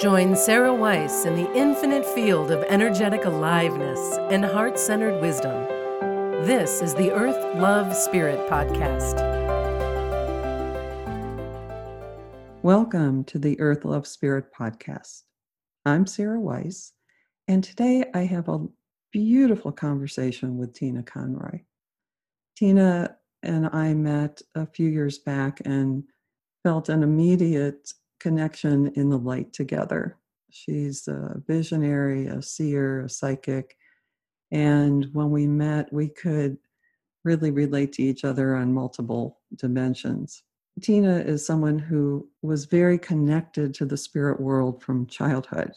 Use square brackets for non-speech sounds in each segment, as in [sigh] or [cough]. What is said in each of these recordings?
Join Sarah Weiss in the infinite field of energetic aliveness and heart centered wisdom. This is the Earth Love Spirit Podcast. Welcome to the Earth Love Spirit Podcast. I'm Sarah Weiss, and today I have a beautiful conversation with Tina Conroy. Tina and I met a few years back and felt an immediate connection in the light together. She's a visionary, a seer, a psychic. And when we met, we could really relate to each other on multiple dimensions. Tina is someone who was very connected to the spirit world from childhood.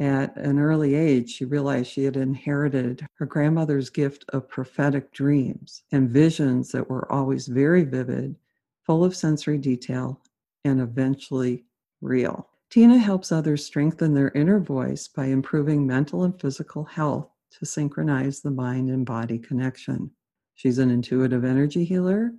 At an early age, she realized she had inherited her grandmother's gift of prophetic dreams and visions that were always very vivid, full of sensory detail, and eventually real. Tina helps others strengthen their inner voice by improving mental and physical health to synchronize the mind and body connection. She's an intuitive energy healer,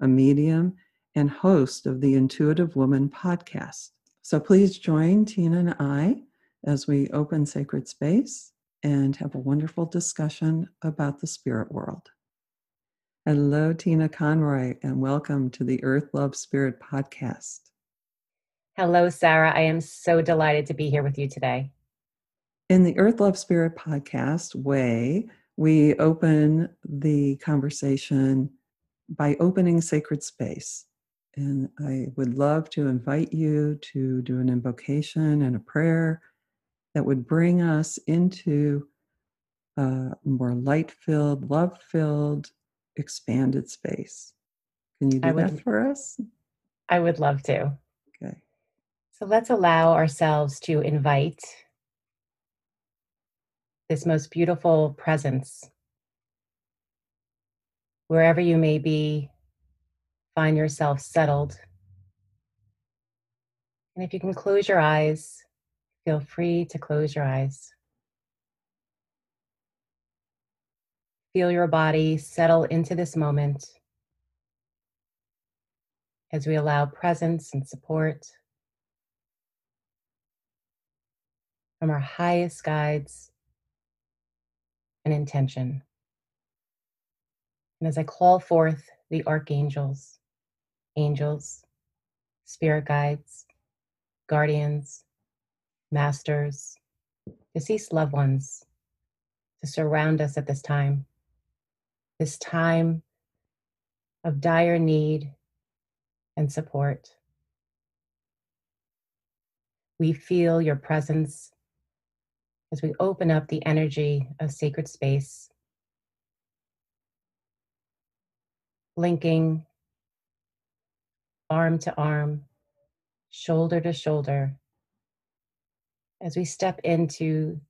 a medium, and host of the Intuitive Woman podcast. So please join Tina and I as we open sacred space and have a wonderful discussion about the spirit world. Hello, Tina Conroy, and welcome to the Earth Love Spirit podcast. Hello, Sarah. I am so delighted to be here with you today. In the Earth Love Spirit podcast way, we open the conversation by opening sacred space. And I would love to invite you to do an invocation and a prayer that would bring us into a more light filled, love filled, expanded space. Can you do would, that for us? I would love to. So let's allow ourselves to invite this most beautiful presence. Wherever you may be, find yourself settled. And if you can close your eyes, feel free to close your eyes. Feel your body settle into this moment as we allow presence and support from our highest guides and intention. And as I call forth the archangels, angels, spirit guides, guardians, masters, deceased loved ones to surround us at this time, this time of dire need and support. We feel your presence as we open up the energy of sacred space, linking arm to arm, shoulder to shoulder, as we step into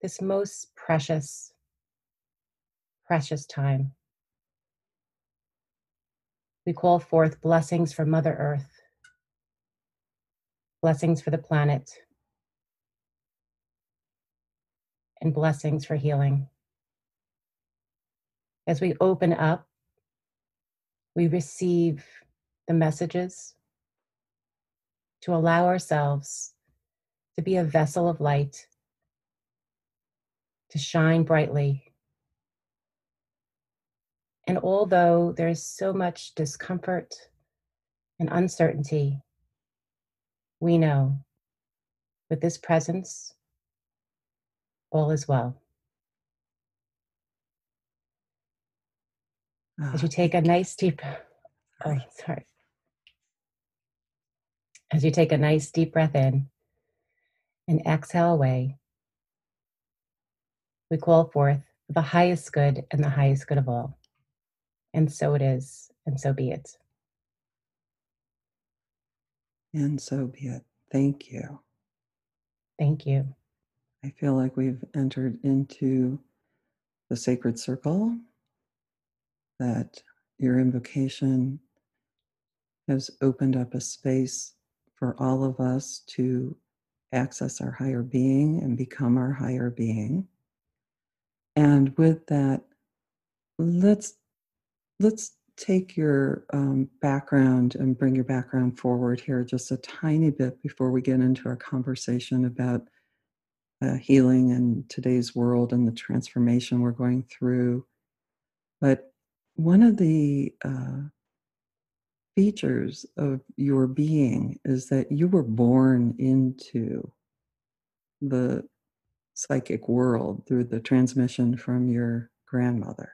this most precious, precious time. We call forth blessings for Mother Earth, blessings for the planet, and blessings for healing. As we open up, we receive the messages to allow ourselves to be a vessel of light, to shine brightly. And although there's so much discomfort and uncertainty, we know with this presence, all is well. As you ah, take a nice deep, oh, sorry. As you take a nice deep breath in and exhale away, we call forth the highest good and the highest good of all. And so it is, and so be it. And so be it. Thank you. Thank you. I feel like we've entered into the sacred circle, that your invocation has opened up a space for all of us to access our higher being and become our higher being. And with that, let's let's take your um, background and bring your background forward here just a tiny bit before we get into our conversation about uh, healing and today's world and the transformation we're going through. But one of the uh, features of your being is that you were born into the psychic world through the transmission from your grandmother.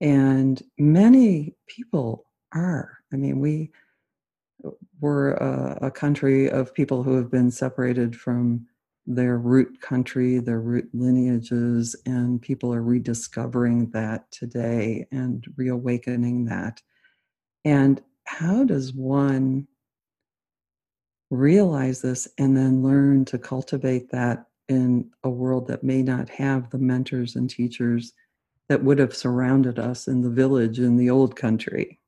And many people are. I mean, we were a, a, country of people who have been separated from their root country, their root lineages, and people are rediscovering that today and reawakening that. And how does one realize this and then learn to cultivate that in a world that may not have the mentors and teachers that would have surrounded us in the village in the old country?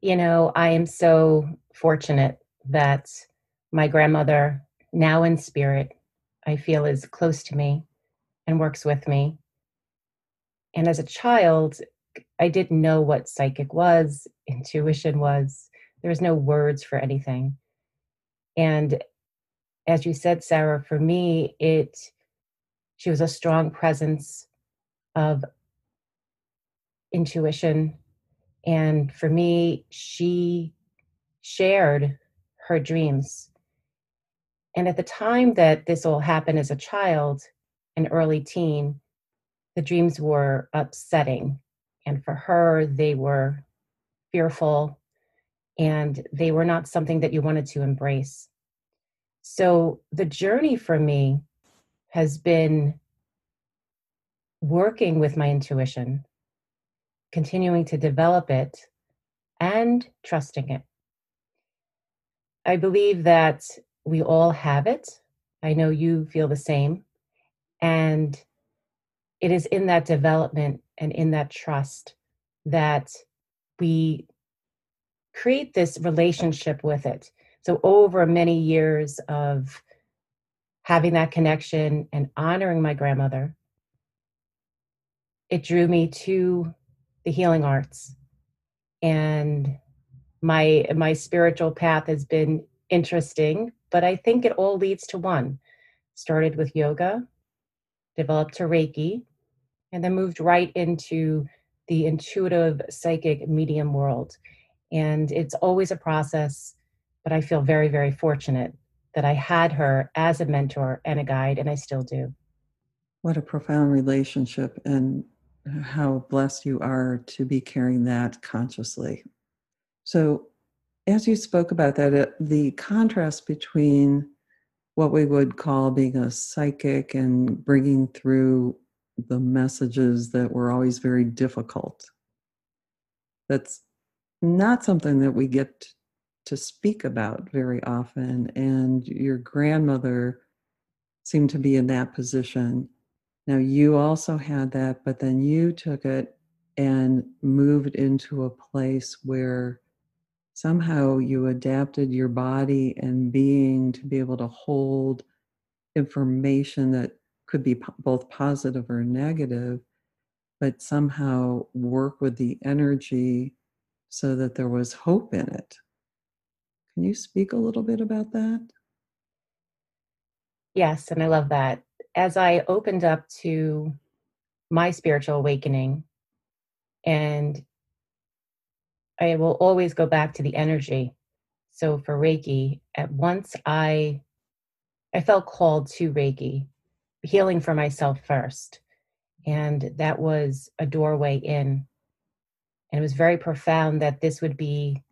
You know, I am so fortunate that my grandmother, now in spirit, I feel is close to me and works with me. And as a child, I didn't know what psychic was, intuition was. There was no words for anything. And as you said, Sarah, for me, it she was a strong presence of intuition. And for me, she shared her dreams. And at the time that this all happened as a child, an early teen, the dreams were upsetting and for her, they were fearful and they were not something that you wanted to embrace. So the journey for me has been working with my intuition, continuing to develop it, and trusting it. I believe that we all have it. I know you feel the same. And it is in that development and in that trust that we create this relationship with it. So, over many years of having that connection and honoring my grandmother, it drew me to the healing arts. And my my spiritual path has been interesting, but I think it all leads to one. Started with yoga, developed to Reiki, and then moved right into the intuitive psychic medium world. And it's always a process, but I feel very, very fortunate that I had her as a mentor and a guide, and I still do. What a profound relationship, and how blessed you are to be carrying that consciously. So, as you spoke about that, uh, the contrast between what we would call being a psychic and bringing through the messages that were always very difficult. That's not something that we get to speak about very often. And your grandmother seemed to be in that position. Now, you also had that, but then you took it and moved into a place where somehow you adapted your body and being to be able to hold information that could be both positive or negative, but somehow work with the energy so that there was hope in it. Can you speak a little bit about that? Yes, and I love that. As I opened up to my spiritual awakening, and I will always go back to the energy. So for Reiki, at once I I felt called to Reiki healing for myself first. And that was a doorway in. And it was very profound that this would be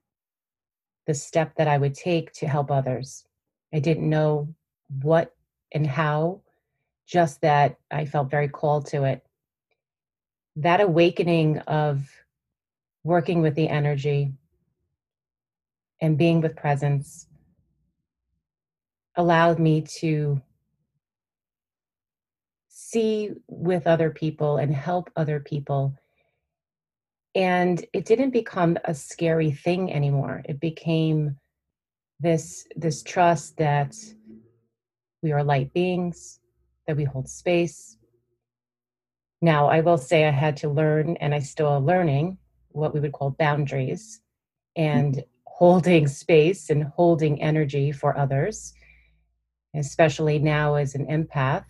the step that I would take to help others. I didn't know what and how, just that I felt very called to it. That awakening of working with the energy and being with presence allowed me to see with other people and help other people. And it didn't become a scary thing anymore. It became this this trust that we are light beings, that we hold space. Now, I will say I had to learn, and I still am learning, what we would call boundaries and holding space and holding energy for others, especially now as an empath.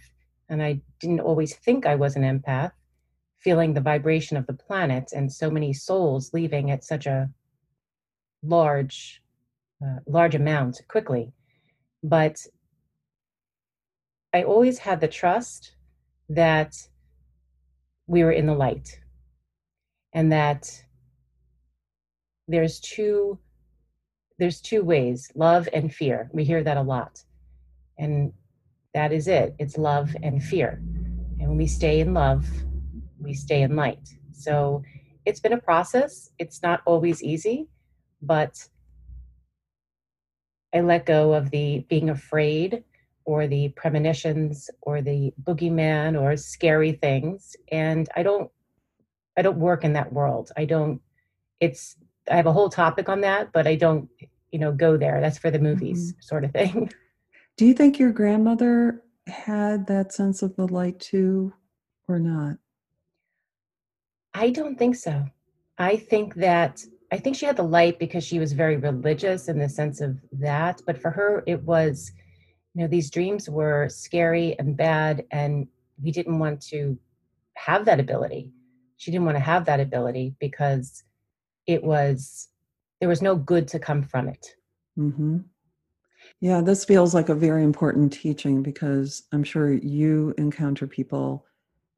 And I didn't always think I was an empath, feeling the vibration of the planet and so many souls leaving at such a large, uh, large amount quickly. But I always had the trust that we were in the light and that there's two there's two ways love and fear. We hear that a lot. And that is it. It's love and fear. And when we stay in love we stay in light. So it's been a process. It's not always easy but i let go of the being afraid or the premonitions or the boogeyman or scary things. And i don't i don't work in that world. I don't it's i have a whole topic on that but i don't you know go there. That's for the movies mm-hmm. sort of thing. [laughs] Do you think your grandmother had that sense of the light too or not? I don't think so. I think that i think she had the light because she was very religious in the sense of that but for her it was you know these dreams were scary and bad and we didn't want to have that ability. She didn't want to have that ability because it was there was no good to come from it mm-hmm. yeah this feels like a very important teaching because i'm sure you encounter people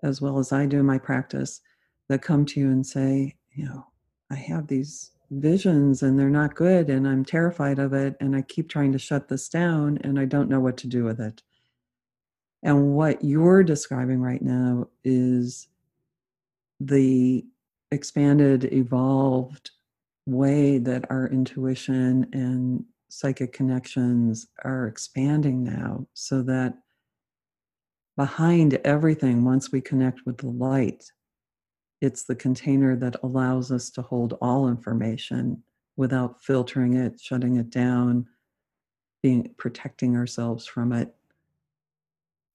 as well as i do in my practice that come to you and say you know i have these visions and they're not good and I'm terrified of it and I keep trying to shut this down and I don't know what to do with it. And what you're describing right now is the expanded, evolved way that our intuition and psychic connections are expanding now so that behind everything, once we connect with the light, it's the container that allows us to hold all information without filtering it, shutting it down, being protecting ourselves from it.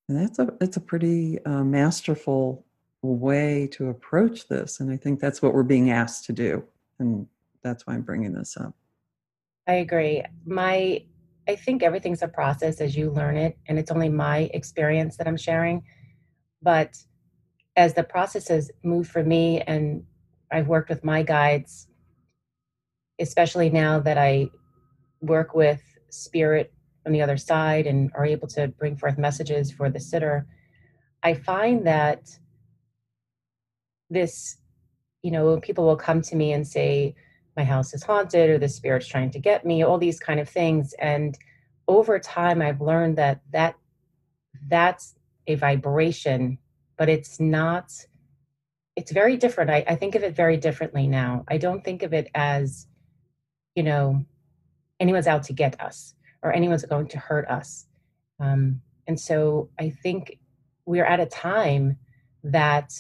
And that's a it's a pretty uh, masterful way to approach this, and I think that's what we're being asked to do, and that's why I'm bringing this up. I agree. My I think everything's a process as you learn it, and it's only my experience that I'm sharing. But as the process has moved for me and I've worked with my guides, especially now that I work with spirit on the other side and are able to bring forth messages for the sitter, I find that this, you know, people will come to me and say, my house is haunted or the spirit's trying to get me, all these kind of things. And over time, I've learned that that that's a vibration but it's not it's very different. I, I think of it very differently now. I don't think of it as you know anyone's out to get us or anyone's going to hurt us. Um, and so i think we're at a time that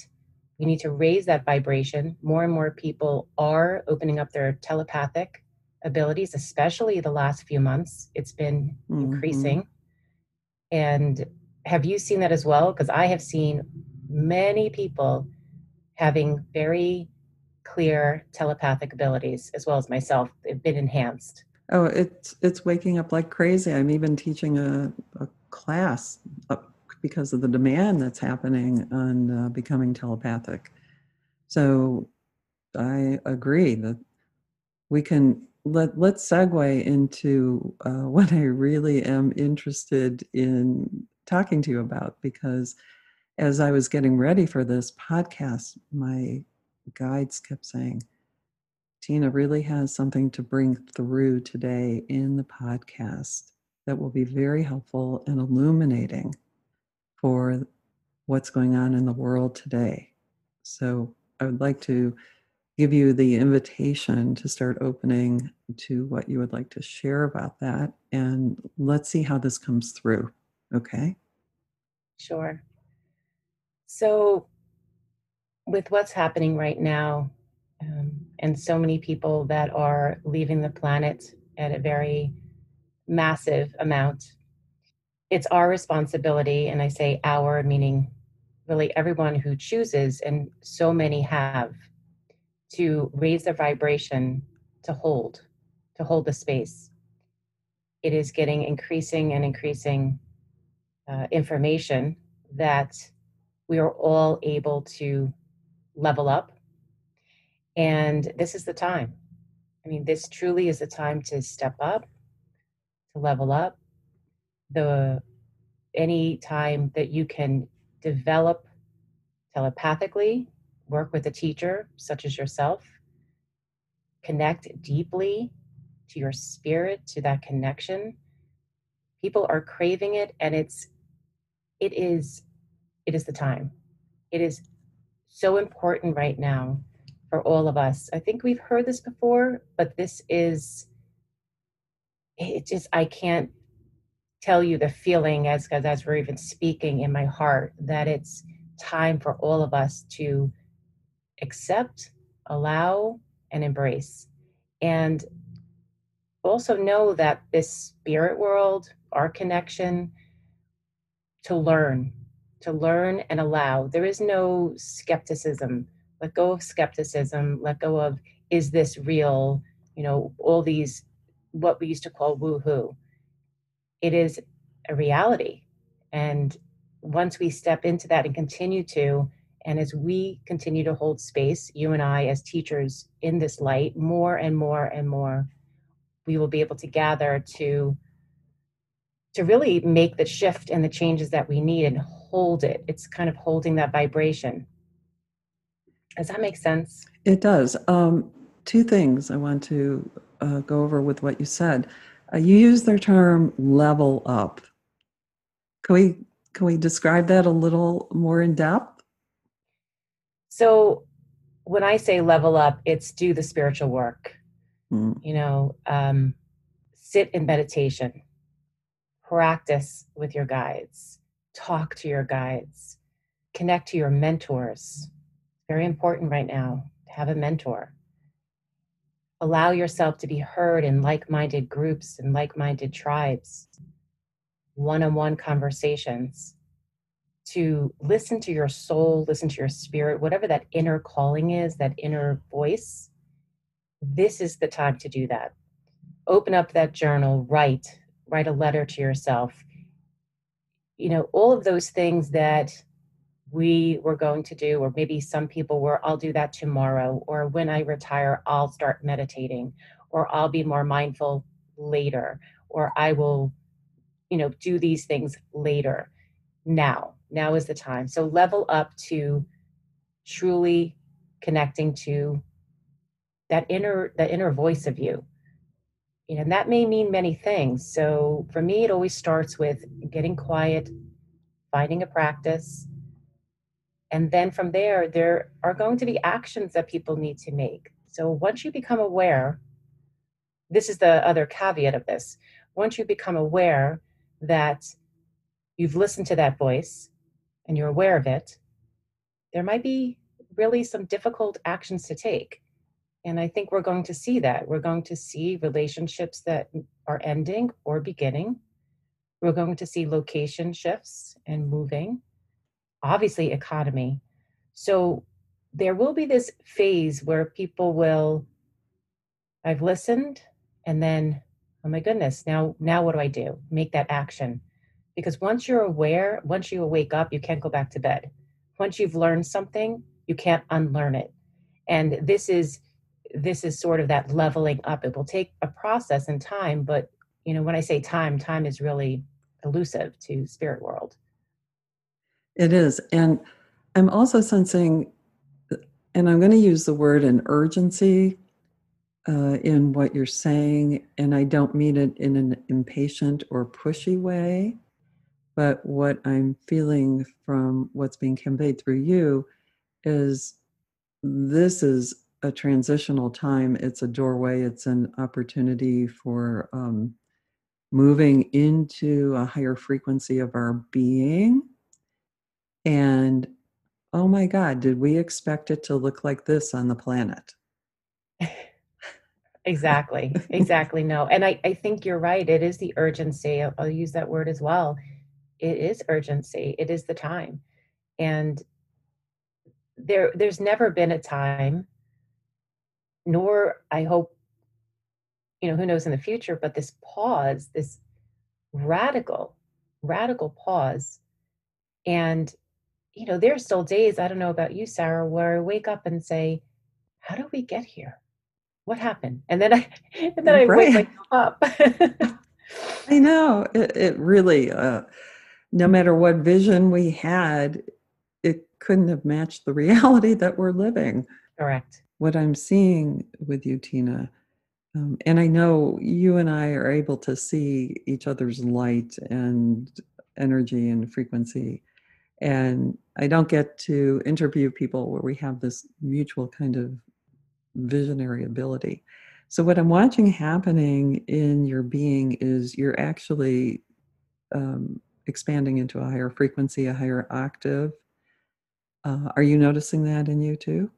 we need to raise that vibration. More and more people are opening up their telepathic abilities especially the last few months. It's been mm-hmm. increasing. And have you seen that as well? Because i have seen many people having very clear telepathic abilities as well as myself. They've been enhanced. Oh it's it's waking up like crazy. I'm even teaching a, a class because of the demand that's happening on uh, becoming telepathic. So i agree that we can let let's segue into uh, [laughs] what i really am interested in talking to you about because as I was getting ready for this podcast, my guides kept saying, Tina really has something to bring through today in the podcast that will be very helpful and illuminating for what's going on in the world today. So I would like to give you the invitation to start opening to what you would like to share about that. And let's see how this comes through. Okay? Sure. So, with what's happening right now, um, and so many people that are leaving the planet at a very massive amount, it's our responsibility, and I say our, meaning really everyone who chooses, and so many have, to raise their vibration to hold, to hold the space. It is getting increasing and increasing uh, information that we are all able to level up. And this is the time. I mean, this truly is the time to step up, to level up. The any time that you can develop telepathically, work with a teacher such as yourself, connect deeply to your spirit, to that connection. People are craving it and it's it is it is the time. It is so important right now for all of us. I think we've heard this before, but this is it just I can't tell you the feeling as as we're even speaking in my heart that it's time for all of us to accept, allow, and embrace. And also know that this spirit world, our connection, to learn, to learn and allow. There is no skepticism. Let go of skepticism. Let go of, is this real? You know, all these, what we used to call woohoo. It is a reality. And once we step into that and continue to, and as we continue to hold space, you and I as teachers in this light, more and more and more, we will be able to gather to to really make the shift and the changes that we need and hold it. It's kind of holding that vibration. Does that make sense? It does. Um, two things I want to uh, go over with what you said. Uh, you use the term level up. Can we can we describe that a little more in depth? So, when I say level up, it's do the spiritual work. Mm. You know, um, sit in meditation practice with your guides, talk to your guides, connect to your mentors. Very important right now to have a mentor. Allow yourself to be heard in like minded groups and like minded tribes, one on one conversations, to listen to your soul, listen to your spirit, whatever that inner calling is, that inner voice. This is the time to do that. Open up that journal, write, write a letter to yourself you know all of those things that we were going to do or maybe some people were i'll do that tomorrow or when i retire i'll start meditating or i'll be more mindful later or i will you know do these things later now now is the time so level up to truly connecting to that inner that inner voice of you you know, and that may mean many things. So for me, it always starts with getting quiet, finding a practice. And then from there, there are going to be actions that people need to make. So once you become aware, this is the other caveat of this. Once you become aware that you've listened to that voice and you're aware of it, there might be really some difficult actions to take. And I think we're going to see that. We're going to see relationships that are ending or beginning. We're going to see location shifts and moving, obviously, economy. So there will be this phase where people will, I've listened, and then, oh my goodness, now, now what do I do? Make that action. Because once you're aware, once you wake up, you can't go back to bed. Once you've learned something, you can't unlearn it. And this is this is sort of that leveling up. It will take a process and time, but you know, when I say time, time is really elusive to spirit world. It is. And I'm also sensing, and I'm going to use the word an urgency uh, in what you're saying. And I don't mean it in an impatient or pushy way, but what I'm feeling from what's being conveyed through you is this is a transitional time. It's a doorway. It's an opportunity for um, moving into a higher frequency of our being. And oh my God, did we expect it to look like this on the planet? [laughs] exactly. Exactly. No. And I, I think you're right. It is the urgency. I'll, I'll use that word as well. It is urgency. It is the time. And there there's never been a time nor I hope, you know, who knows in the future, but this pause, this radical, radical pause. And, you know, there's still days, I don't know about you, Sarah, where I wake up and say, How do we get here? What happened? And then I [laughs] and then I right. wake up. [laughs] I know. It, it really uh no matter what vision we had, it couldn't have matched the [laughs] reality that we're living. Correct. What I'm seeing with you, Tina, um, and I know you and I are able to see each other's light and energy and frequency. And I don't get to interview people where we have this mutual kind of visionary ability. So, what I'm watching happening in your being is you're actually um, expanding into a higher frequency, a higher octave. Uh, are you noticing that in you too?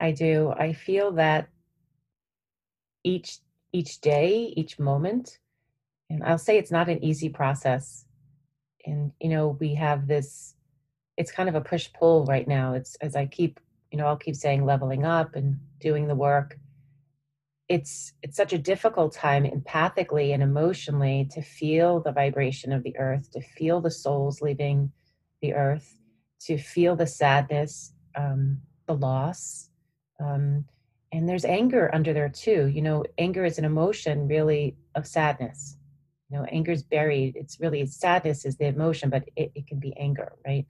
I do. I feel that each each day, each moment, and I'll say it's not an easy process. And you know, we have this. It's kind of a push pull right now. It's as I keep, you know, I'll keep saying leveling up and doing the work. It's it's such a difficult time empathically and emotionally to feel the vibration of the earth to feel the souls leaving the earth to feel the sadness um, the loss um, and there's anger under there too. You know anger is an emotion really of sadness you know anger is buried. It's really sadness is the emotion but it, it can be anger right?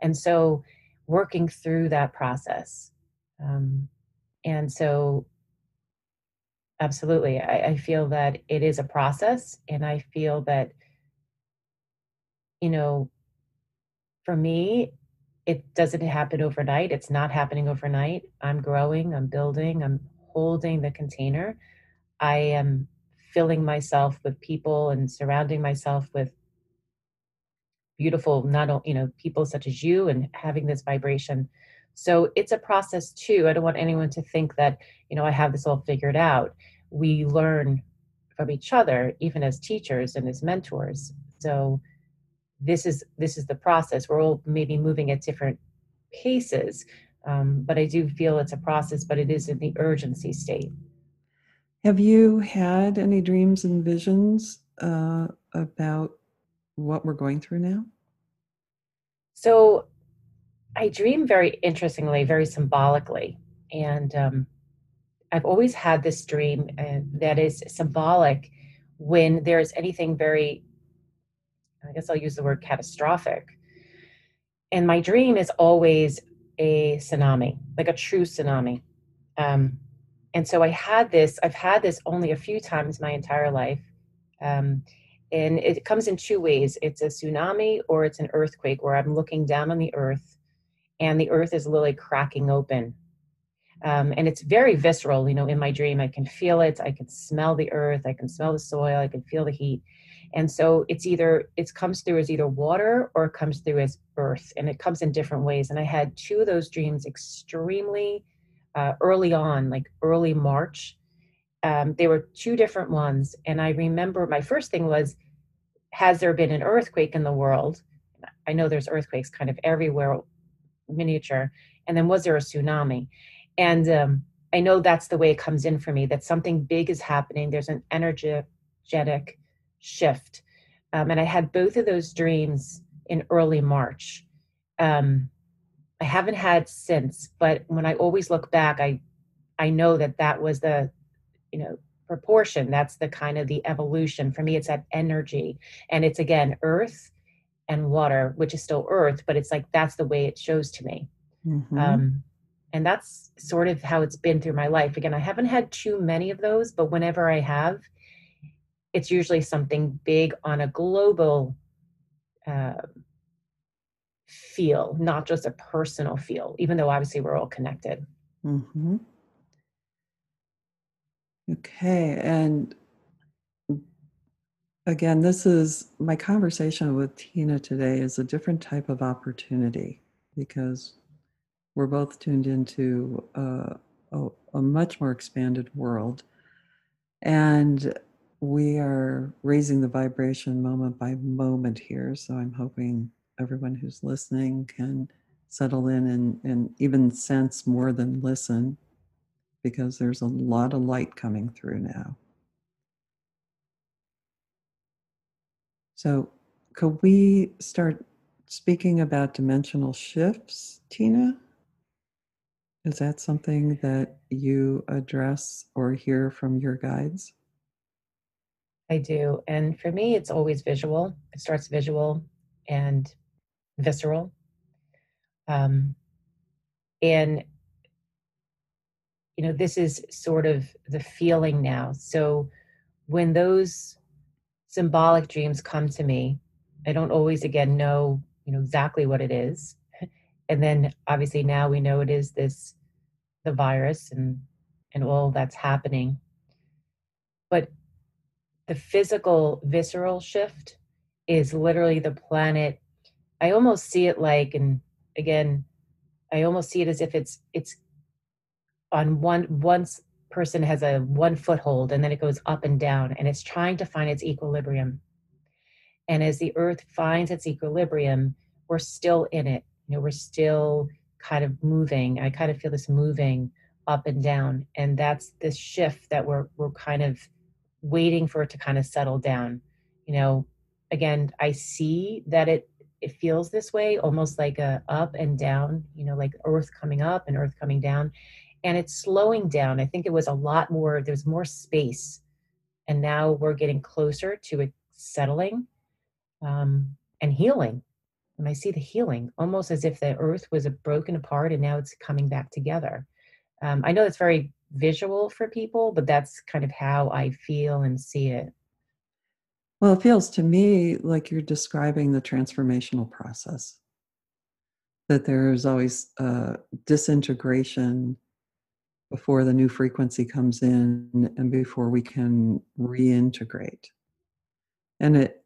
And so working through that process um, and so absolutely I, I feel that it is a process and i feel that you know for me it doesn't happen overnight. It's not happening overnight. I'm growing i'm building i'm holding the container. I am filling myself with people and surrounding myself with beautiful not only you know people such as you and having this vibration so it's a process too. I don't want anyone to think that, you know, I have this all figured out. We learn from each other, even as teachers and as mentors. So this is this is the process. We're all maybe moving at different paces, um, but I do feel it's a process, but it is in the urgency state. Have you had any dreams and visions uh, about what we're going through now? So I dream very interestingly, very symbolically. And um, I've always had this dream uh, that is symbolic when there's anything very, I guess I'll use the word catastrophic. And my dream is always a tsunami, like a true tsunami. Um, and so I had this, I've had this only a few times my entire life. Um, and it comes in two ways it's a tsunami or it's an earthquake where I'm looking down on the earth and the earth is literally cracking open. Um, and it's very visceral, you know, in my dream. I can feel it, I can smell the earth, I can smell the soil, I can feel the heat. And so it's either, it comes through as either water or it comes through as earth, and it comes in different ways. And I had two of those dreams extremely uh, early on, like early March. Um, they were two different ones. And I remember my first thing was, has there been an earthquake in the world? I know there's earthquakes kind of everywhere miniature and then was there a tsunami and um, i know that's the way it comes in for me that something big is happening there's an energetic shift um, and i had both of those dreams in early march um, i haven't had since but when i always look back i i know that that was the you know proportion that's the kind of the evolution for me it's that energy and it's again earth and water, which is still earth, but it's like that's the way it shows to me. Mm-hmm. Um, and that's sort of how it's been through my life. Again, I haven't had too many of those, but whenever I have, it's usually something big on a global uh, feel, not just a personal feel, even though obviously we're all connected. Mm-hmm. Okay. And Again, this is my conversation with Tina today is a different type of opportunity because we're both tuned into a, a, a much more expanded world. And we are raising the vibration moment by moment here. So I'm hoping everyone who's listening can settle in and, and even sense more than listen because there's a lot of light coming through now. So, could we start speaking about dimensional shifts, Tina? Is that something that you address or hear from your guides? I do. And for me, it's always visual. It starts visual and visceral. Um, and, you know, this is sort of the feeling now. So when those symbolic dreams come to me, I don't always, again, know, you know, exactly what it is and then obviously now we know it is this the virus and and all that's happening but the physical visceral shift is literally the planet i almost see it like and again i almost see it as if it's it's on one once person has a one foothold and then it goes up and down and it's trying to find its equilibrium. And as the earth finds its equilibrium we're still in it. You know we're still kind of moving. I kind of feel this moving up and down. And that's this shift that we're we're kind of waiting for it to kind of settle down. You know again i see that it it feels this way almost like a up and down you know like earth coming up and earth coming down and it's slowing down i think it was a lot more there's more space and now we're getting closer to it settling um, and healing and I see the healing almost as if the earth was broken apart and now it's coming back together. Um, I know it's very visual for people, but that's kind of how I feel and see it. Well, it feels to me like you're describing the transformational process. That there's always a disintegration before the new frequency comes in and before we can reintegrate. And it,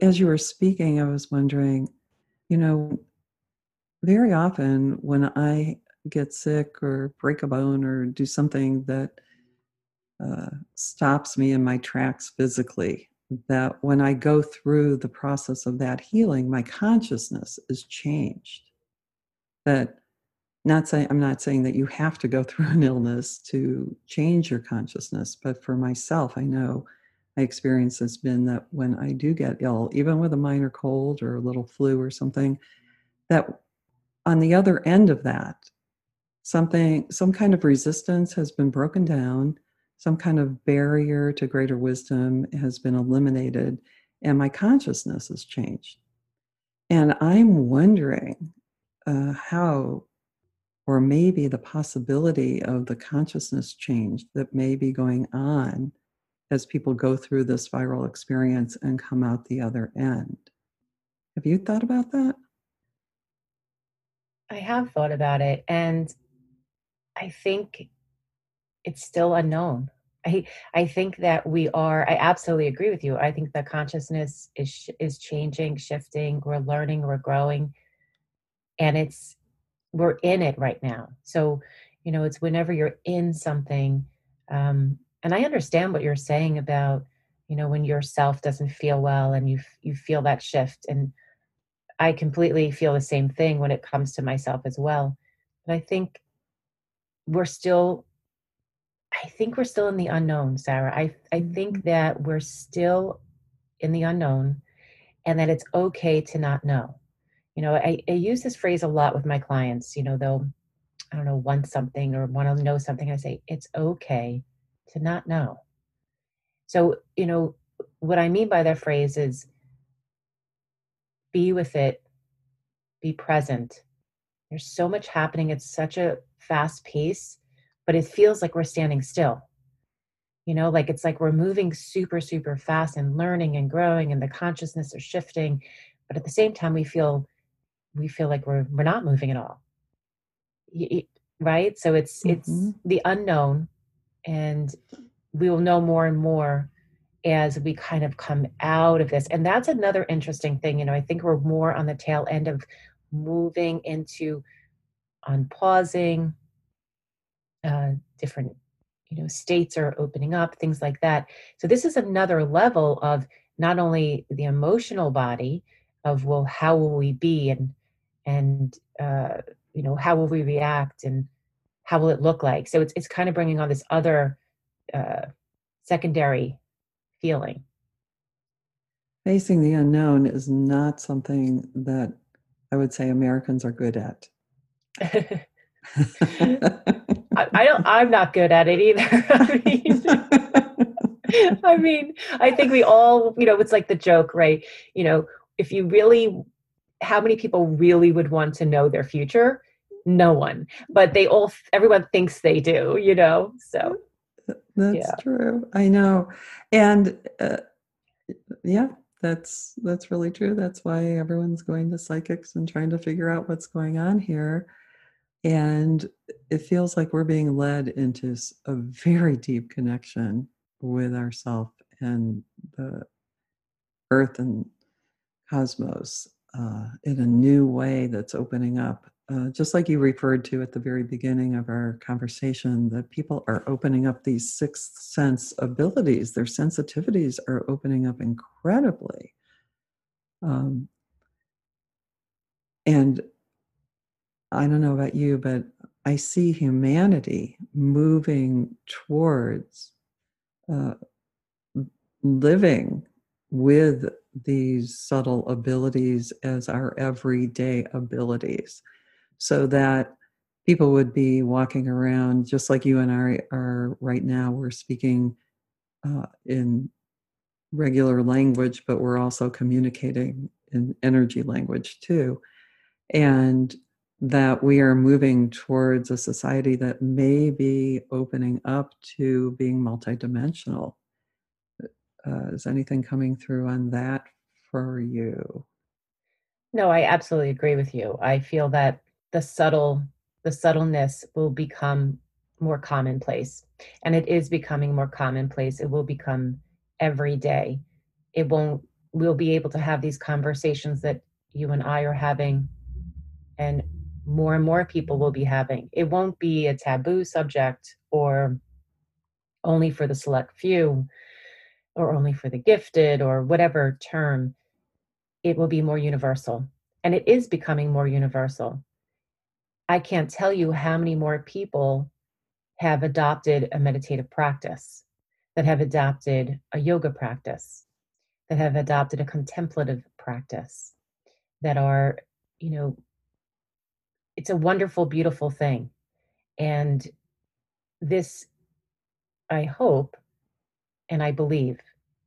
as you were speaking, I was wondering you know, very often when I get sick or break a bone or do something that uh, stops me in my tracks physically, that when I go through the process of that healing, my consciousness is changed. That not saying I'm not saying that you have to go [laughs] through an illness to change your consciousness, but for myself, I know my experience has been that when I do get ill, even with a minor cold or a little flu or something, that on the other end of that, something, some kind of resistance has been broken down, some kind of barrier to greater wisdom has been eliminated, and my consciousness has changed. And I'm wondering uh, how, or maybe the possibility of the consciousness change that may be going on as people go through this viral experience and come out the other end. Have you thought about that? I have thought about it, and I think it's still unknown. I I think that we are. I absolutely agree with you. I think the consciousness is is changing, shifting. We're learning, we're growing, and it's we're in it right now. So you know, it's whenever you're in something, um, and i understand what you're saying about you know when yourself doesn't feel well and you you feel that shift and i completely feel the same thing when it comes to myself as well but i think we're still i think we're still in the unknown sarah i i think mm-hmm. that we're still in the unknown and that it's okay to not know you know I, I use this phrase a lot with my clients you know they'll i don't know want something or want to know something i say it's okay to not know. So, you know, what I mean by that phrase is be with it, be present. There's so much happening at such a fast pace, but it feels like we're standing still. You know, like it's like we're moving super, super fast and learning and growing, and the consciousness is shifting. But at the same time, we feel we feel like we're we're not moving at all. Right? So it's mm-hmm. it's the unknown and we will know more and more as we kind of come out of this. And that's another interesting thing. You know, I think we're more on the tail end of moving into unpausing, uh, different, you know, states are opening up, things like that. So this is another level of not only the emotional body of well, how will we be and and uh, you know, how will we react and how will it look like? So it's, it's kind of bringing on this other uh, secondary feeling. Facing the unknown is not something that i would say americans are good at [laughs] [laughs] [laughs] I, I, don't i'm not good at it either. I [laughs] mean, I mean i think we all you know it's like the joke right? You know if you really how many people really would want to know their future? No one. But they all everyone thinks they do you know so. That's yeah. true. I know. And uh, yeah that's that's really true. That's why everyone's going to psychics and trying to figure out what's going on here and it feels like we're being led into a very deep connection with ourself and the earth and cosmos uh, in a new way that's opening up. Uh, just like you referred to at the very beginning of our conversation, that people are opening up these sixth sense abilities. Their sensitivities are opening up incredibly. Um, and I don't know about you, but I see humanity moving towards uh, living with these subtle abilities as our everyday abilities so that people would be walking around just like you and I are right now. We're speaking uh, in regular language, but we're also communicating in energy language too. And that we are moving towards a society that may be opening up to being multidimensional uh, is anything coming through on that for you? No, I absolutely agree with you. I feel that the subtle, the subtleness will become more commonplace, and it is becoming more commonplace. It will become every day. It won't. We'll be able to have these conversations that you and I are having, and more and more people will be having. It won't be a taboo subject or only for the select few or only for the gifted or whatever term, it will be more universal. And it is becoming more universal. I can't tell you how many more people have adopted a meditative practice, that have adopted a yoga practice, that have adopted a contemplative practice, that are, you know, it's a wonderful, beautiful thing. And this, I hope, and I believe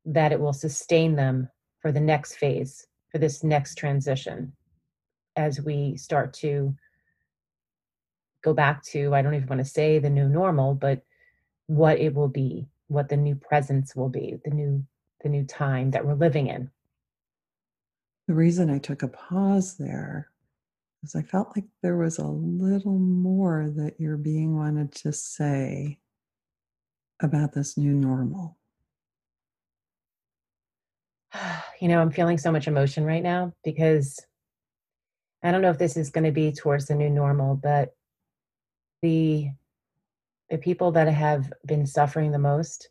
that it will sustain them for the next phase, for this next transition, as we start to go back to, I don't even want to say the new normal, but what it will be, what the new presence will be, the new the new time that we're living in. The reason I took a pause there is I felt like there was a little more that your being wanted to say about this new normal. [sighs] you know, I'm feeling so much emotion right now because I don't know if this is going to be towards the new normal, but the the people that have been suffering the most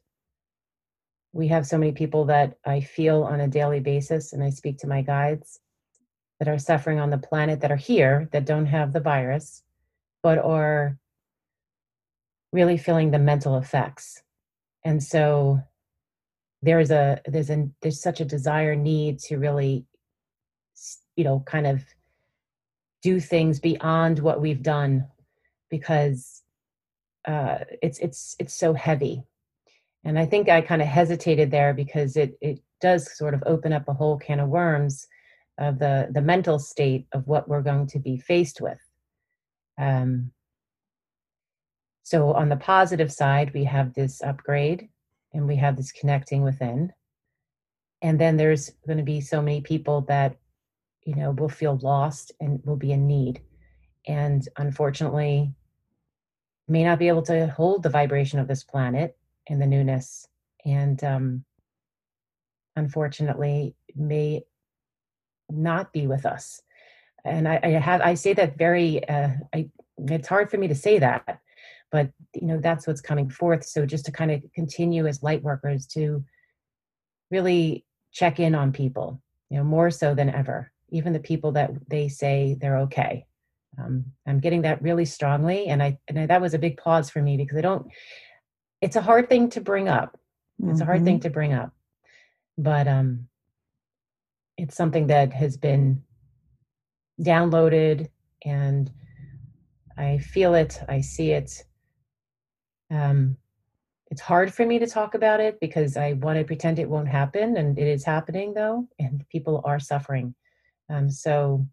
we have so many people that I feel on a daily basis and I speak to my guides that are suffering on the planet that are here that don't have the virus but are really feeling the mental effects. And so there's a there's a there's such a desire need to really you know kind of do things beyond what we've done because uh, it's it's it's so heavy and i think i kind of hesitated there because it it does sort of open up a whole can of worms of the the mental state of what we're going to be faced with. Um, so on the positive side we have this upgrade and we have this connecting within. And then there's going to be so many people that you know will feel lost and will be in need. And unfortunately may not be able to hold the vibration of this planet and the newness. And um, unfortunately may not be with us and I, I have i say that very uh, I, it's hard for me to say that but you know that's what's coming forth so just to kind of continue as light workers to really check in on people you know more so than ever even the people that they say they're okay Um, I'm getting that really strongly, and I and I, that was a big pause for me because I don't. It's a hard thing to bring up. It's a hard thing Mhm. to bring up, but um, it's something that has been downloaded, and I feel it. I see it. Um, it's hard for me to talk about it because I want to pretend it won't happen, and it is happening though, and people are suffering. Um, so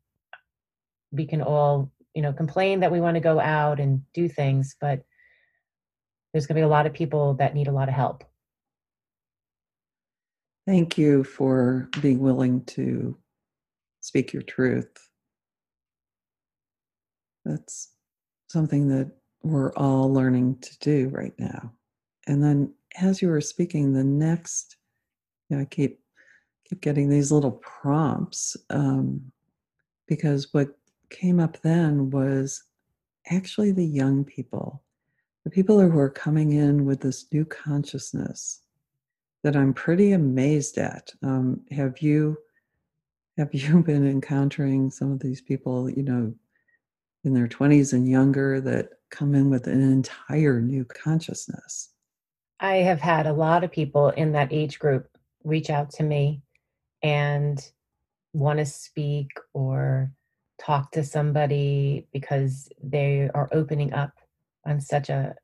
we can all, you know, complain that we want to go out and do things, but there's going to be a lot of people that need a lot of help. Thank you for being willing to speak your truth. That's something that we're all learning to do right now. And then as you were speaking, the next, you know, I keep keep getting these little prompts um, because what came up then was actually the young people, the people who are coming in with this new consciousness that I'm pretty amazed at. Um, have you have [laughs] you been encountering some of these people, you know, in their 20s and younger that come in with an entire new consciousness? I have had a lot of people in that age group reach out to me and want to speak or talk to somebody because they are opening up on such a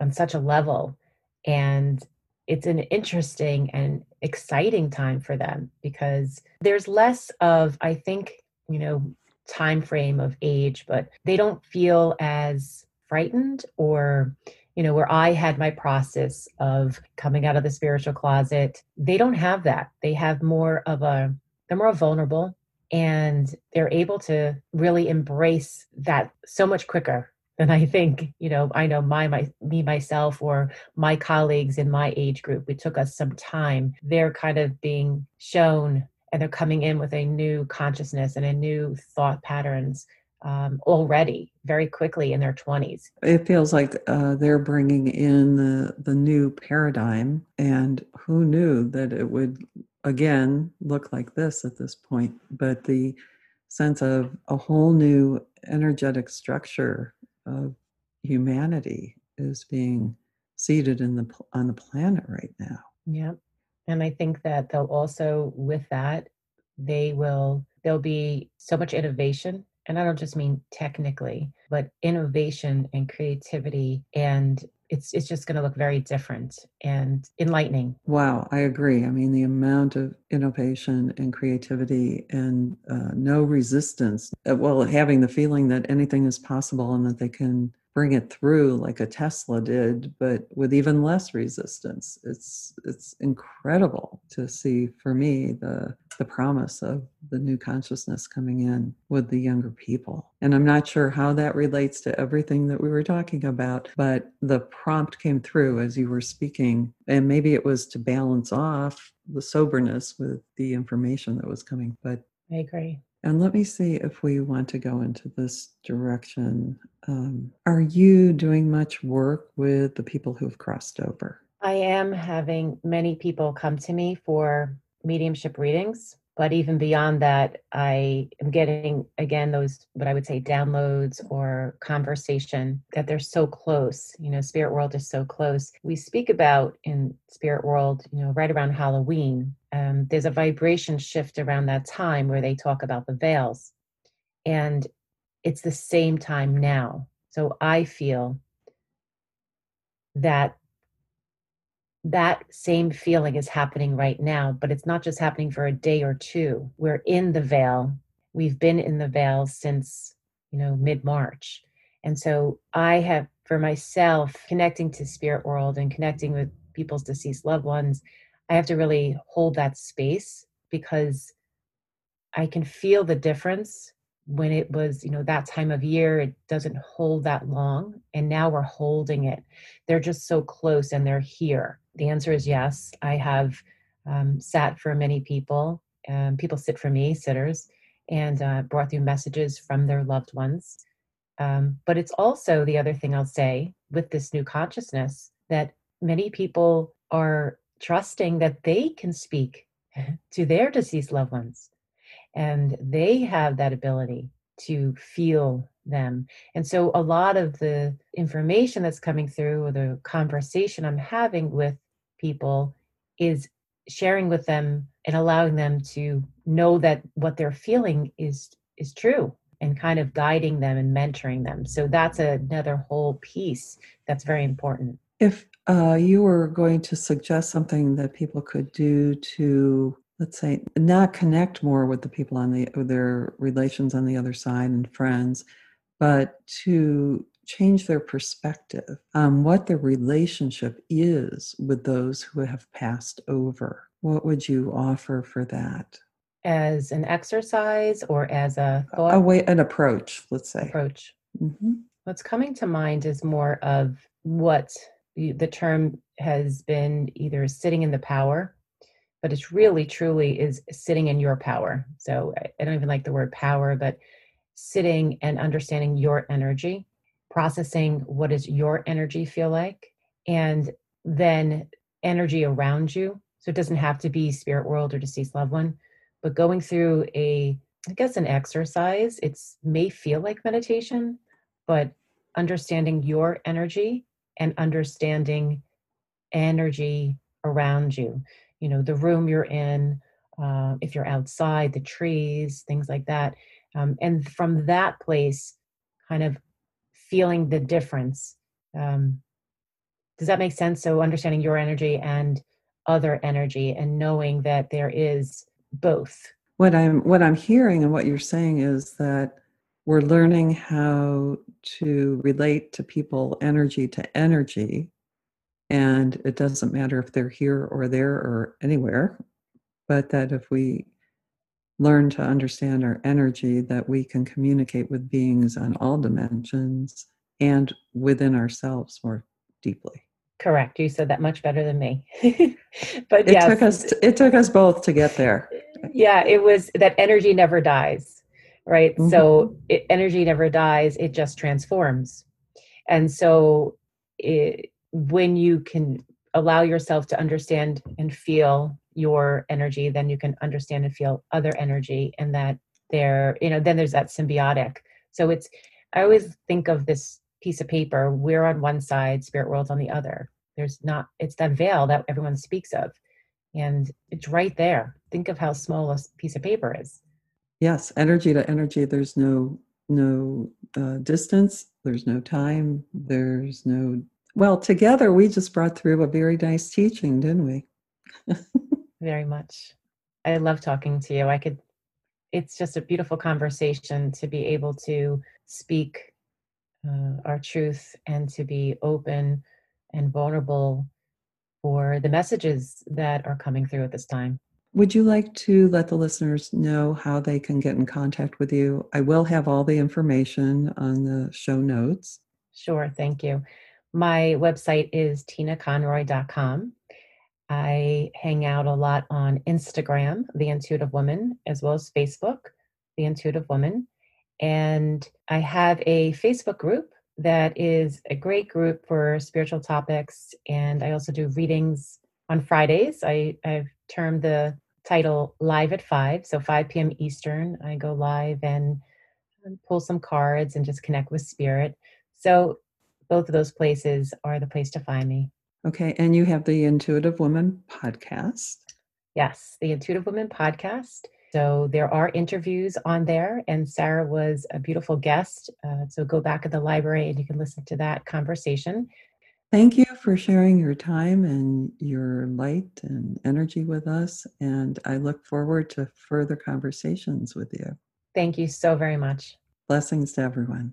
on such a level and it's an interesting and exciting time for them because there's less of i think you know time frame of age but they don't feel as frightened or you know where i had my process of coming out of the spiritual closet they don't have that. They have more of a they're more vulnerable and they're able to really embrace that so much quicker than I think, you know, I know my, my me myself or my colleagues in my age group. It took us some time. They're kind of being shown and they're coming in with a new consciousness and a new thought patterns um, already very quickly in their 20s. It feels like uh, they're bringing in the the new paradigm, and who knew that it would again look like this at this point? But the sense of a whole new energetic structure of humanity is being seated in the on the planet right now. Yeah. And I think that they'll also, with that, they will, there'll be so much innovation. And I don't just mean technically, but innovation and creativity. And it's, it's just going to look very different and enlightening. Wow, I agree. I mean, the amount of innovation and creativity and uh, no resistance. Uh, well, having the feeling that anything is possible and that they can bring it through like a Tesla did, but with even less resistance. It's it's incredible to see for me the the promise of the new consciousness coming in with the younger people. And I'm not sure how that relates to everything that we were talking about, but the prompt came through as you were speaking. And maybe it was to balance off the soberness with the information that was coming. But I agree. And let me see if we want to go into this direction. Um, are you doing much work with the people who have crossed over? I am having many people come to me for mediumship readings, but even beyond that, I am getting again those what I would say downloads or conversation that they're so close. You know, spirit world is so close. We speak about in spirit world, you know, right around Halloween. Um, there's a vibration shift around that time where they talk about the veils, and it's the same time now. So I feel that that same feeling is happening right now, but it's not just happening for a day or two. We're in the veil. We've been in the veil since, you know, mid March. And so I have, for myself, connecting to spirit world and connecting with people's deceased loved ones, I have to really hold that space because I can feel the difference when it was, you know, that time of year. It doesn't hold that long. And now we're holding it. They're just so close and they're here. The answer is yes. I have um, sat for many people. Um, people sit for me, sitters, and uh, brought through messages from their loved ones. Um, but it's also the other thing I'll say with this new consciousness that many people are trusting that they can speak [laughs] to their deceased loved ones and they have that ability to feel them. And so a lot of the information that's coming through or the conversation I'm having with people is sharing with them and allowing them to know that what they're feeling is is true and kind of guiding them and mentoring them. So that's another whole piece that's very important. If uh, you were going to suggest something that people could do to let's say not connect more with the people on the their relations on the other side and friends but to change their perspective on what the relationship is with those who have passed over. What would you offer for that? As an exercise or as a thought a way an approach let's say. Approach. Mm-hmm. what's coming to mind is more of what the term has been either sitting in the power but it's really truly is sitting in your power. So I don't even like the word power, but sitting and understanding your energy, processing what does your energy feel like, and then energy around you. So it doesn't have to be spirit world or deceased loved one, but going through a, I guess, an exercise. It's may feel like meditation, but understanding your energy and understanding energy around you you know the room you're in uh, if you're outside the trees things like that um, and from that place kind of feeling the difference. Um, does that make sense? So understanding your energy and other energy and knowing that there is both. What i'm what i'm hearing and what you're saying is that we're learning how to relate to people energy to energy and it doesn't matter if they're here or there or anywhere, but that if we learn to understand our energy, that we can communicate with beings on all dimensions and within ourselves more deeply. Correct. You said that much better than me. [laughs] but it yes, took us it took us both to get there. Yeah, it was that energy never dies, right? Mm-hmm. So it, energy never dies; it just transforms. And so it, when you can allow yourself to understand and feel your energy then you can understand and feel other energy and that there you know then there's that symbiotic. So it's i always think of this piece of paper we're on one side spirit world's on the other. There's not it's that veil that everyone speaks of. And it's right there. Think of how small a piece of paper is. Yes energy to energy there's no no uh, distance there's no time there's no well, together we just brought through a very nice teaching, didn't we? [laughs] very much. I love talking to you. I could, it's just a beautiful conversation to be able to speak uh, our truth and to be open and vulnerable for the messages that are coming through at this time. Would you like to let the listeners know how they can get in contact with you? I will have all the information on the show notes. Sure, thank you. My website is tinaconroy.com. I hang out a lot on Instagram, The Intuitive Woman, as well as Facebook, The Intuitive Woman. And I have a Facebook group that is a great group for spiritual topics. And I also do readings on Fridays. I, I've termed the title Live at 5. So 5 p.m. Eastern, I go live and um, pull some cards and just connect with spirit. So both of those places are the place to find me. Okay. And you have the Intuitive Woman podcast. Yes, the Intuitive Woman podcast. So there are interviews on there, and Sarah was a beautiful guest. Uh, so go back at the library and you can listen to that conversation. Thank you for sharing your time and your light and energy with us. And I look forward to further conversations with you. Thank you so very much. Blessings to everyone.